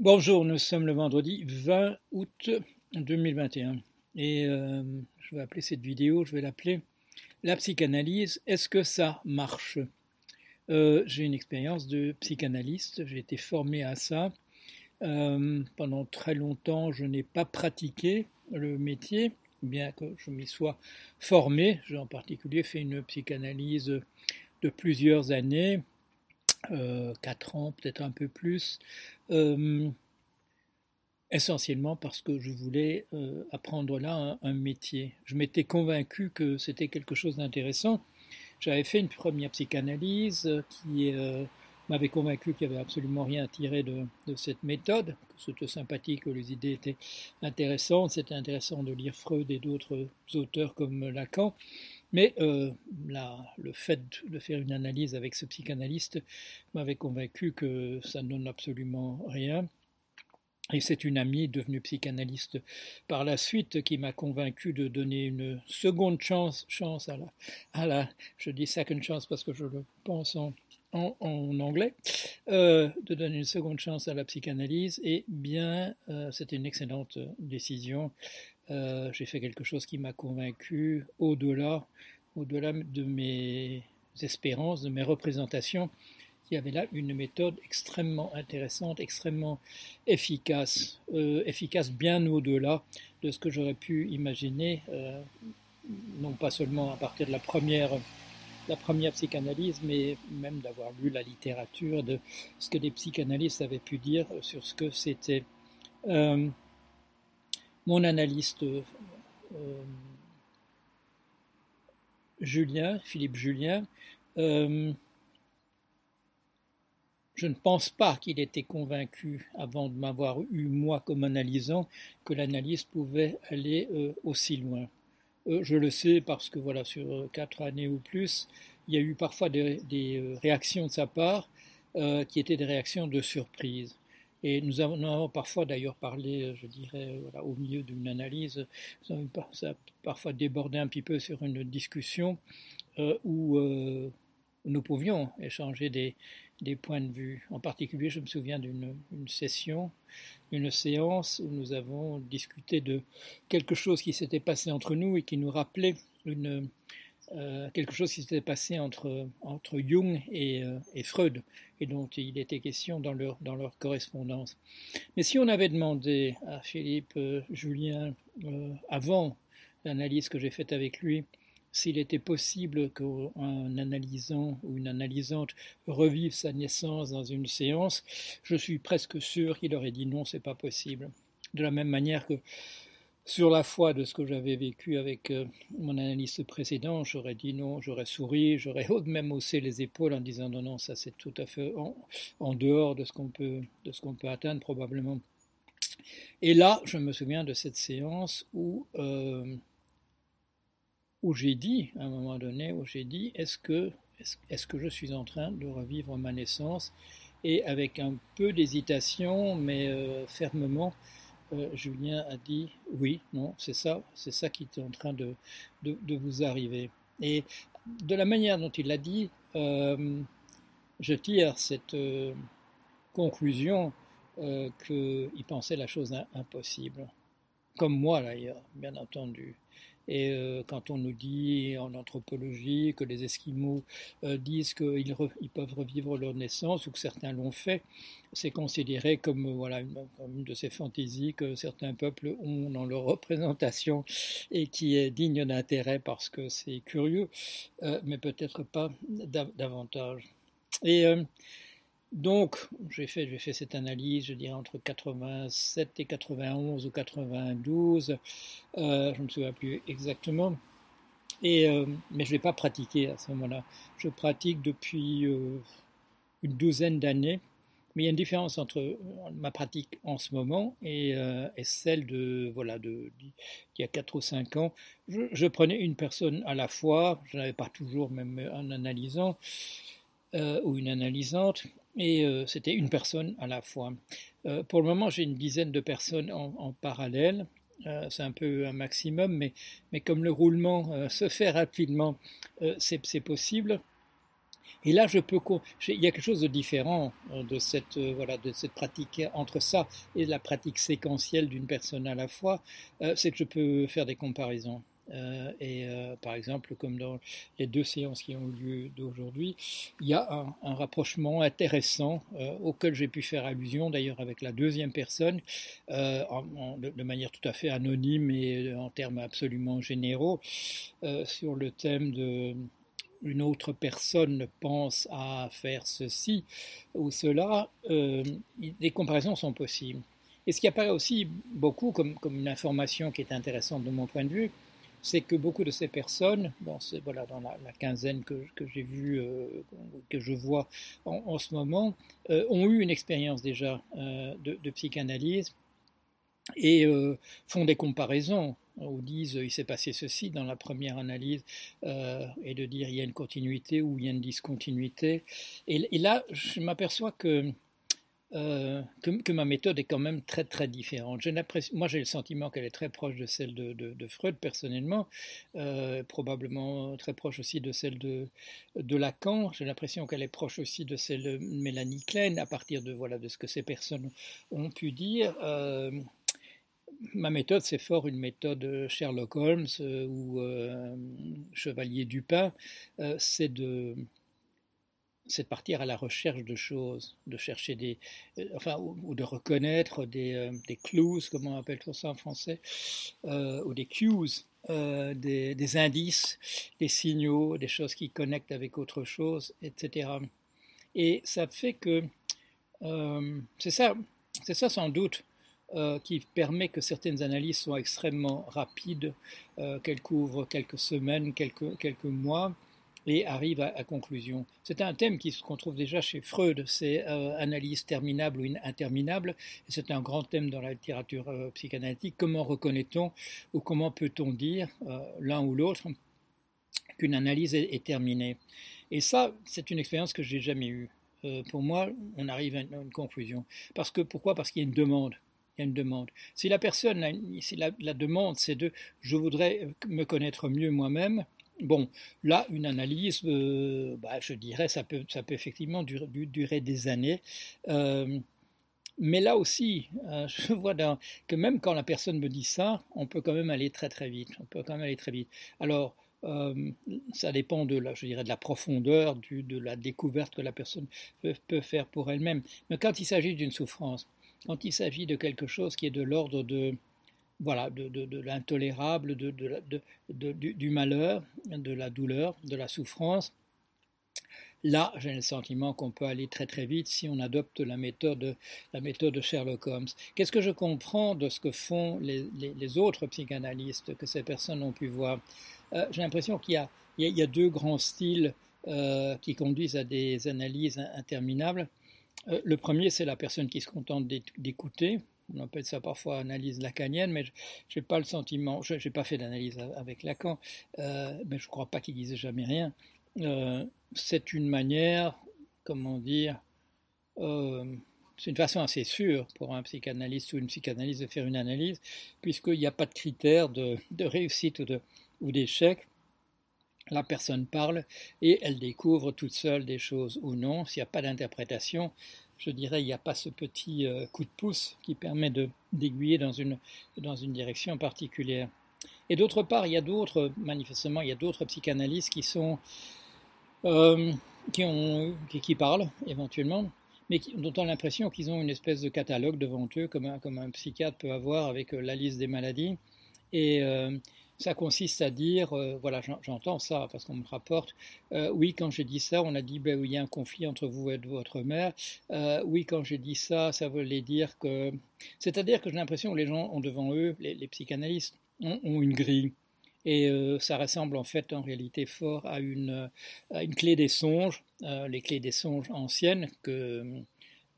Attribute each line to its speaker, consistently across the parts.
Speaker 1: Bonjour, nous sommes le vendredi 20 août 2021 et euh, je vais appeler cette vidéo, je vais l'appeler La psychanalyse, est-ce que ça marche? Euh, J'ai une expérience de psychanalyste, j'ai été formé à ça. Euh, pendant très longtemps, je n'ai pas pratiqué le métier, bien que je m'y sois formé. J'ai en particulier fait une psychanalyse de plusieurs années, 4 ans, peut-être un peu plus, euh, essentiellement parce que je voulais euh, apprendre là un, métier. Je m'étais convaincu que c'était quelque chose d'intéressant. J'avais fait une première psychanalyse qui euh, m'avait convaincu qu'il n'y avait absolument rien à tirer de, de cette méthode, que c'était sympathique, que les idées étaient intéressantes. C'était intéressant de lire Freud et d'autres auteurs comme Lacan. Mais euh, le fait de faire une analyse avec ce psychanalyste m'avait convaincu que ça ne donne absolument rien. Et c'est une amie devenue psychanalyste par la suite qui m'a convaincu de donner une seconde chance, à la, à je dis second chance parce que je le pense en, en, anglais, euh, de donner une seconde chance à la psychanalyse. Et bien, euh, c'était une excellente décision. Euh, j'ai fait quelque chose qui m'a convaincu au-delà, au-delà de mes espérances, de mes représentations. Il y avait là une méthode extrêmement intéressante, extrêmement efficace, euh, efficace bien au-delà de ce que j'aurais pu imaginer, euh, non pas seulement à partir de la première, la première psychanalyse, mais même d'avoir lu la littérature, de ce que des psychanalystes avaient pu dire sur ce que c'était mon analyste euh, Julien, Philippe Julien, euh, je ne pense pas qu'il était convaincu, avant de m'avoir eu moi comme analysant, que l'analyse pouvait aller euh, aussi loin. je le sais parce que voilà, sur quatre années ou plus, il y a eu parfois des réactions de sa part qui étaient des réactions de surprise. Et nous avons, parfois d'ailleurs parlé, je dirais, au milieu d'une analyse, ça a parfois débordé un petit peu sur une discussion euh, où euh, nous pouvions échanger des, points de vue. En particulier, je me souviens d'une session, une séance où nous avons discuté de quelque chose qui s'était passé entre nous et qui nous rappelait une, euh, quelque chose qui s'était passé entre, entre Jung et, euh, et, Freud, et dont il était question dans leur, dans leur correspondance. Mais si on avait demandé à Philippe euh, Julien, avant l'analyse que j'ai faite avec lui, s'il était possible qu'un analysant ou une analysante revive sa naissance dans une séance, je suis presque sûr qu'il aurait dit non, c'est pas possible. De la même manière que sur la foi de ce que j'avais vécu avec euh, mon analyste précédent, j'aurais dit non, j'aurais souri, j'aurais même haussé les épaules en disant non, non, ça c'est tout à fait en, dehors de ce qu'on peut, de peut atteindre probablement. Et là, je me souviens de cette séance où, euh, où j'ai dit, à un moment donné, où j'ai dit, est-ce que, est-ce, que je suis en train de revivre ma naissance? Et avec un peu d'hésitation, mais euh, fermement, euh, Julien a dit oui, non, c'est ça, c'est ça qui est en train de, de, vous arriver. Et de la manière dont il l'a dit, euh, je tire cette euh, conclusion qu'il pensait la chose impossible. Comme moi d'ailleurs, bien entendu. Et euh, quand on nous dit en anthropologie que les Esquimaux euh, disent qu'ils ils peuvent revivre leur naissance ou que certains l'ont fait, c'est considéré comme, euh, voilà, une, de ces fantaisies que certains peuples ont dans leur représentation et qui est digne d'intérêt parce que c'est curieux, mais peut-être pas davantage. Donc, j'ai fait, fait, cette analyse, je dirais, entre 87 et 91 ou 92, euh, je ne me souviens plus exactement, et, euh, mais je ne l'ai pas pratiqué à ce moment-là. Je pratique depuis euh, une douzaine d'années, mais il y a une différence entre ma pratique en ce moment et, et celle de, voilà, de, d'il y a 4 ou 5 ans. Je, je, prenais une personne à la fois, je n'avais pas toujours même un analysant ou une analysante, et euh, c'était une personne à la fois. Euh, pour le moment, j'ai une dizaine de personnes en, parallèle. Euh, c'est un peu un maximum, mais, mais comme le roulement se fait rapidement, c'est possible. Et là, je peux, il y a quelque chose de différent de cette, voilà, de cette pratique entre ça et la pratique séquentielle d'une personne à la fois, c'est que je peux faire des comparaisons. Et par exemple, comme dans les deux séances qui ont eu lieu d'aujourd'hui, il y a un, rapprochement intéressant auquel j'ai pu faire allusion d'ailleurs avec la deuxième personne, de, manière tout à fait anonyme et en termes absolument généraux, sur le thème de une autre personne pense à faire ceci ou cela, euh, des comparaisons sont possibles. Et ce qui apparaît aussi beaucoup comme, comme, une information qui est intéressante de mon point de vue, c'est que beaucoup de ces personnes, voilà, dans la, quinzaine que, que j'ai vue, euh, que je vois en, ce moment, euh, ont eu une expérience déjà de, de, psychanalyse et font des comparaisons ou disent il s'est passé ceci dans la première analyse, euh, et de dire il y a une continuité ou il y a une discontinuité. Et, là, je m'aperçois que, euh, que, ma méthode est quand même très très différente. Moi, j'ai le sentiment qu'elle est très proche de celle de, Freud personnellement, euh, probablement très proche aussi de celle de, Lacan. J'ai l'impression qu'elle est proche aussi de celle de Mélanie Klein à partir de voilà de ce que ces personnes ont pu dire ma méthode, c'est fort une méthode Sherlock Holmes euh, ou euh, Chevalier Dupin, euh, c'est de, de partir à la recherche de choses, de chercher des, enfin, ou, de reconnaître des, des, clues, comment on appelle ça en français, ou des cues, des, des, indices, des signaux, des choses qui connectent avec autre chose, etc. Et ça fait que c'est ça, c'est ça sans doute euh, qui permet que certaines analyses soient extrêmement rapides, euh, qu'elles couvrent quelques semaines, quelques, quelques mois, et arrivent à, conclusion. C'est un thème qu'on trouve déjà chez Freud, c'est euh, analyse terminable ou interminable, et c'est un grand thème dans la littérature psychanalytique. Comment reconnaît-on ou comment peut-on dire, l'un ou l'autre, qu'une analyse est, terminée? Et ça, c'est une expérience que je n'ai jamais eue. pour moi, on arrive à une conclusion. Parce que, pourquoi? Parce qu'il y a une demande il y a une demande. Si la personne, si la, demande c'est de je voudrais me connaître mieux moi-même, bon, là, une analyse, euh, bah, je dirais, ça peut, effectivement durer, des années. Euh, mais là aussi, euh, je vois que même quand la personne me dit ça, on peut quand même aller très très vite. On peut quand même aller très vite. Alors, ça dépend de la, je dirais, de la profondeur, de la découverte que la personne peut faire pour elle-même. Mais quand il s'agit d'une souffrance, quand il s'agit de quelque chose qui est de l'ordre de, voilà, de, de, l'intolérable, de, du, du, malheur, de la douleur, de la souffrance, là, j'ai le sentiment qu'on peut aller très très vite si on adopte la méthode, la méthode de Sherlock Holmes. Qu'est-ce que je comprends de ce que font les, autres psychanalystes que ces personnes ont pu voir? Euh, J'ai l'impression qu'il y a, il y a, deux grands styles euh, qui conduisent à des analyses interminables. Euh, le premier, c'est la personne qui se contente d'écouter. On appelle ça parfois analyse lacanienne, mais je n'ai pas le sentiment, je n'ai pas fait d'analyse avec Lacan, euh, mais je ne crois pas qu'il disait jamais rien. Euh, c'est une manière, comment dire, c'est une façon assez sûre pour un psychanalyste ou une psychanalyste de faire une analyse, puisqu'il n'y a pas de critère de, réussite ou d'échec la personne parle et elle découvre toute seule des choses ou non. S'il n'y a pas d'interprétation, je dirais, il n'y a pas ce petit euh, coup de pouce qui permet d'aiguiller dans une, dans une direction particulière. Et d'autre part, il y a d'autres, manifestement, il y a d'autres psychanalystes qui sont, euh, qui, ont, qui, parlent éventuellement, mais dont on a l'impression qu'ils ont une espèce de catalogue devant eux, comme un, comme un psychiatre peut avoir avec euh, la liste des maladies. Et ça consiste à dire, euh, voilà, j'entends ça parce qu'on me rapporte, euh, oui, quand j'ai dit ça, on a dit, ben oui, il y a un conflit entre vous et votre mère. Euh, oui, quand j'ai dit ça, ça voulait dire que. C'est-à-dire que j'ai l'impression que les gens ont devant eux, les, psychanalystes, ont, une grille. Et ça ressemble en fait en réalité fort à une, à une clé des songes, les clés des songes anciennes que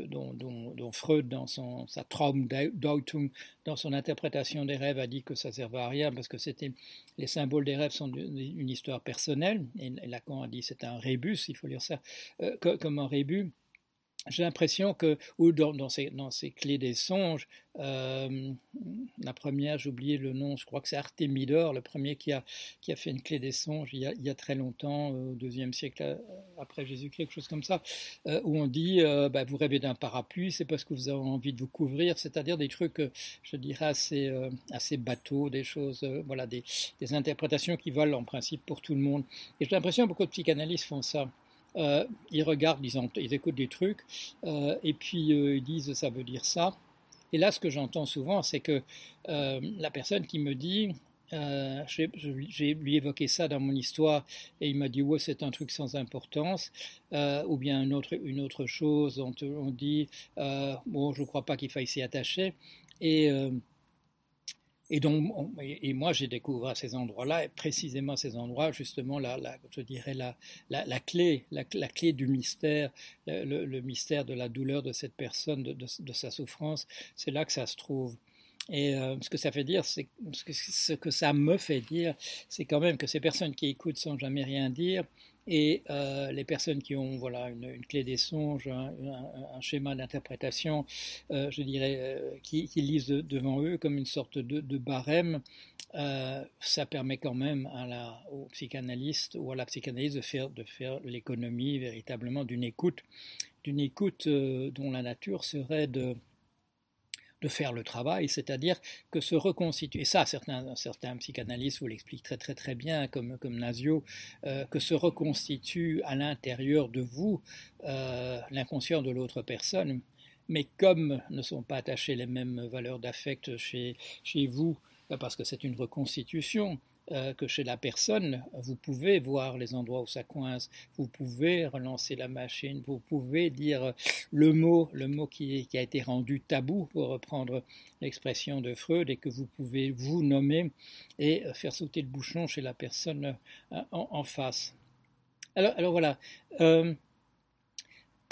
Speaker 1: dont, Freud, dans son, sa Traumdeutung, dans son interprétation des rêves, a dit que ça servait à rien parce que c'était les symboles des rêves sont une histoire personnelle. Et Lacan a dit c'est un rébus, il faut lire ça euh, comme un rébus. J'ai l'impression que, ou dans, ces, clés des songes, euh, la première, j'ai oublié le nom, je crois que c'est Artemidor, le premier qui a, qui a fait une clé des songes il y a, très longtemps, euh, au deuxième siècle euh, après Jésus-Christ, quelque chose comme ça, où on dit bah, vous rêvez d'un parapluie, c'est parce que vous avez envie de vous couvrir, c'est-à-dire des trucs, je dirais, assez, assez bateaux, des choses, voilà, des, des interprétations qui valent en principe pour tout le monde. Et j'ai l'impression que beaucoup de psychanalystes font ça. Euh, ils regardent, ils, ils, écoutent des trucs, euh, et puis euh, ils disent ça veut dire ça. Et là, ce que j'entends souvent, c'est que la personne qui me dit, j'ai lui évoqué ça dans mon histoire, et il m'a dit ouais c'est un truc sans importance, ou bien une autre, chose, on, on dit bon je ne crois pas qu'il faille s'y attacher, et donc, on, et moi, j'ai découvert ces endroits-là, précisément ces endroits, justement, la, je dirais la, la, la clé, la, clé du mystère, le, mystère de la douleur de cette personne, de, sa souffrance, c'est là que ça se trouve. Et euh, ce que ça fait dire, c'est ce que ça me fait dire, c'est quand même que ces personnes qui écoutent sans jamais rien dire, et euh, les personnes qui ont voilà une, clé des songes, un, schéma d'interprétation, euh, je dirais, euh, qui, lisent de, devant eux comme une sorte de, barème, ça permet quand même au psychanalyste ou à la psychanalyse de faire, de faire l'économie véritablement d'une écoute, d'une écoute dont la nature serait de de faire le travail, c'est-à-dire que se reconstituer, ça certains, certains psychanalystes vous l'expliquent très très très bien, comme, comme Nasio, euh, que se reconstitue à l'intérieur de vous euh, l'inconscient de l'autre personne, mais comme ne sont pas attachées les mêmes valeurs d'affect chez, chez vous, parce que c'est une reconstitution, euh, que chez la personne, vous pouvez voir les endroits où ça coince, vous pouvez relancer la machine, vous pouvez dire le mot, le mot qui, qui a été rendu tabou, pour reprendre l'expression de Freud, et que vous pouvez vous nommer et faire sauter le bouchon chez la personne euh, en, face. Alors, alors voilà. Euh,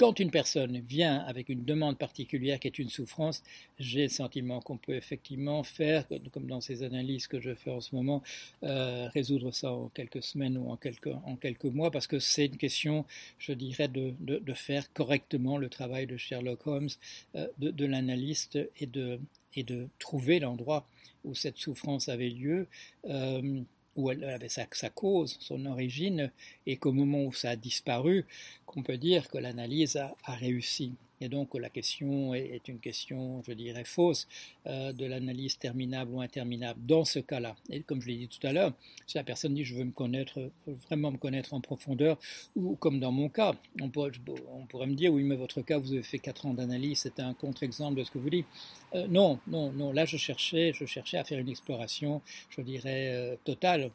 Speaker 1: quand une personne vient avec une demande particulière qui est une souffrance, j'ai le sentiment qu'on peut effectivement faire, comme dans ces analyses que je fais en ce moment, euh, résoudre ça en quelques semaines ou en quelques, en quelques mois, parce que c'est une question, je dirais, de, faire correctement le travail de Sherlock Holmes, euh, de, l'analyste et de, et de trouver l'endroit où cette souffrance avait lieu. Euh, où elle avait sa, cause, son origine, et qu'au moment où ça a disparu, qu'on peut dire que l'analyse a, réussi. Et donc la question est, une question, je dirais, fausse euh, de l'analyse terminable ou interminable dans ce cas-là. Et comme je l'ai dit tout à l'heure, si la personne dit je veux me connaître, vraiment me connaître en profondeur, ou comme dans mon cas, on pourrait, on pourrait me dire oui mais votre cas vous avez fait 4 ans d'analyse, c'est un contre-exemple de ce que vous dites. Euh, non, non, non, là je cherchais, je cherchais à faire une exploration, je dirais, euh, totale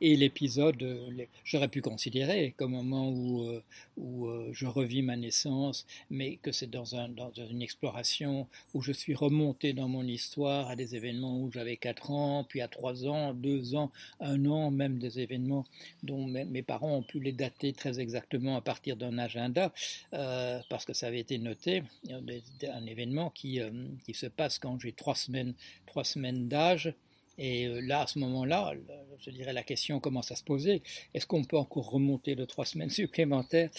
Speaker 1: et l'épisode, euh, j'aurais pu considérer comme un moment où, euh, où euh, je revis ma naissance, mais que c'est dans, un, dans une exploration où je suis remonté dans mon histoire à des événements où j'avais 4 ans, puis à 3 ans, 2 ans, 1 an, même des événements dont mes parents ont pu les dater très exactement à partir d'un agenda, parce que ça avait été noté, un événement qui, qui se passe quand j'ai 3 semaines, 3 semaines d'âge, et euh, là, à ce moment-là, je dirais la question commence à se poser. Est-ce qu'on peut encore remonter de trois semaines supplémentaires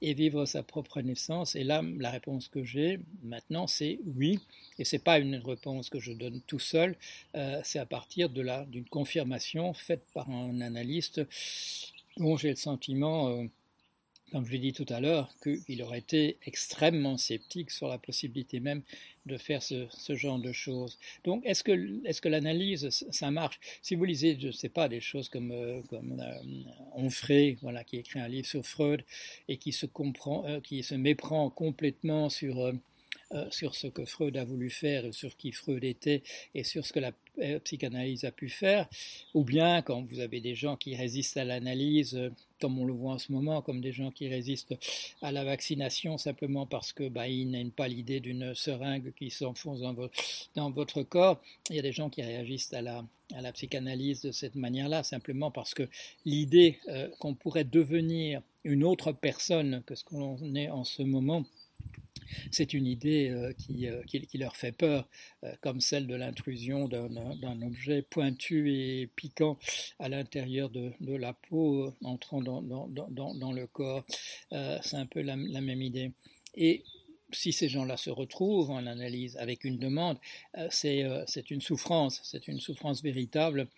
Speaker 1: et vivre sa propre naissance? Et là, la réponse que j'ai maintenant, c'est oui. Et c'est pas une réponse que je donne tout seul. Euh, c'est à partir d'une confirmation faite par un analyste dont j'ai le sentiment euh, comme je l'ai dit tout à l'heure, qu'il aurait été extrêmement sceptique sur la possibilité même de faire ce, genre de choses. Donc, est-ce que, l'analyse, ça marche? Si vous lisez, je ne sais pas, des choses comme, euh, euh, Onfray, voilà, qui écrit un livre sur Freud et qui se, euh, méprend complètement sur ce que Freud a voulu faire, sur qui Freud était et sur ce que la psychanalyse a pu faire, ou bien quand vous avez des gens qui résistent à l'analyse, comme on le voit en ce moment, comme des gens qui résistent à la vaccination simplement parce que bah, ils n'aiment pas l'idée d'une seringue qui s'enfonce dans, vo dans, votre corps. Il y a des gens qui réagissent à la, à la psychanalyse de cette manière-là, simplement parce que l'idée euh, qu'on pourrait devenir une autre personne que ce qu'on est en ce moment, c'est une idée euh, qui, euh, qui, leur fait peur, euh, comme celle de l'intrusion d'un objet pointu et piquant à l'intérieur de, la peau entrant dans, le corps. c'est un peu la, même idée. Et si ces gens-là se retrouvent en analyse avec une demande, c'est une souffrance, c'est une souffrance véritable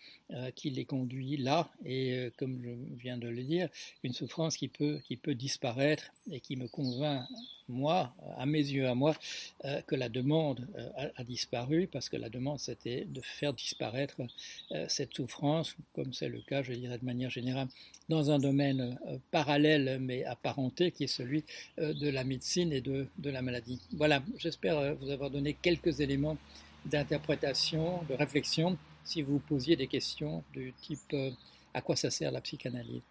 Speaker 1: qui les conduit là, et comme je viens de le dire, une souffrance qui peut disparaître et qui me convainc, moi, à mes yeux, à moi, que la demande a, disparu, parce que la demande, c'était de faire disparaître cette souffrance, comme c'est le cas, je dirais de manière générale, dans un domaine parallèle mais apparenté, qui est celui de la médecine et de, de la maladie. Voilà, j'espère euh, vous avoir donné quelques éléments d'interprétation, de réflexion, si vous posiez des questions du type euh, à quoi ça sert la psychanalyse.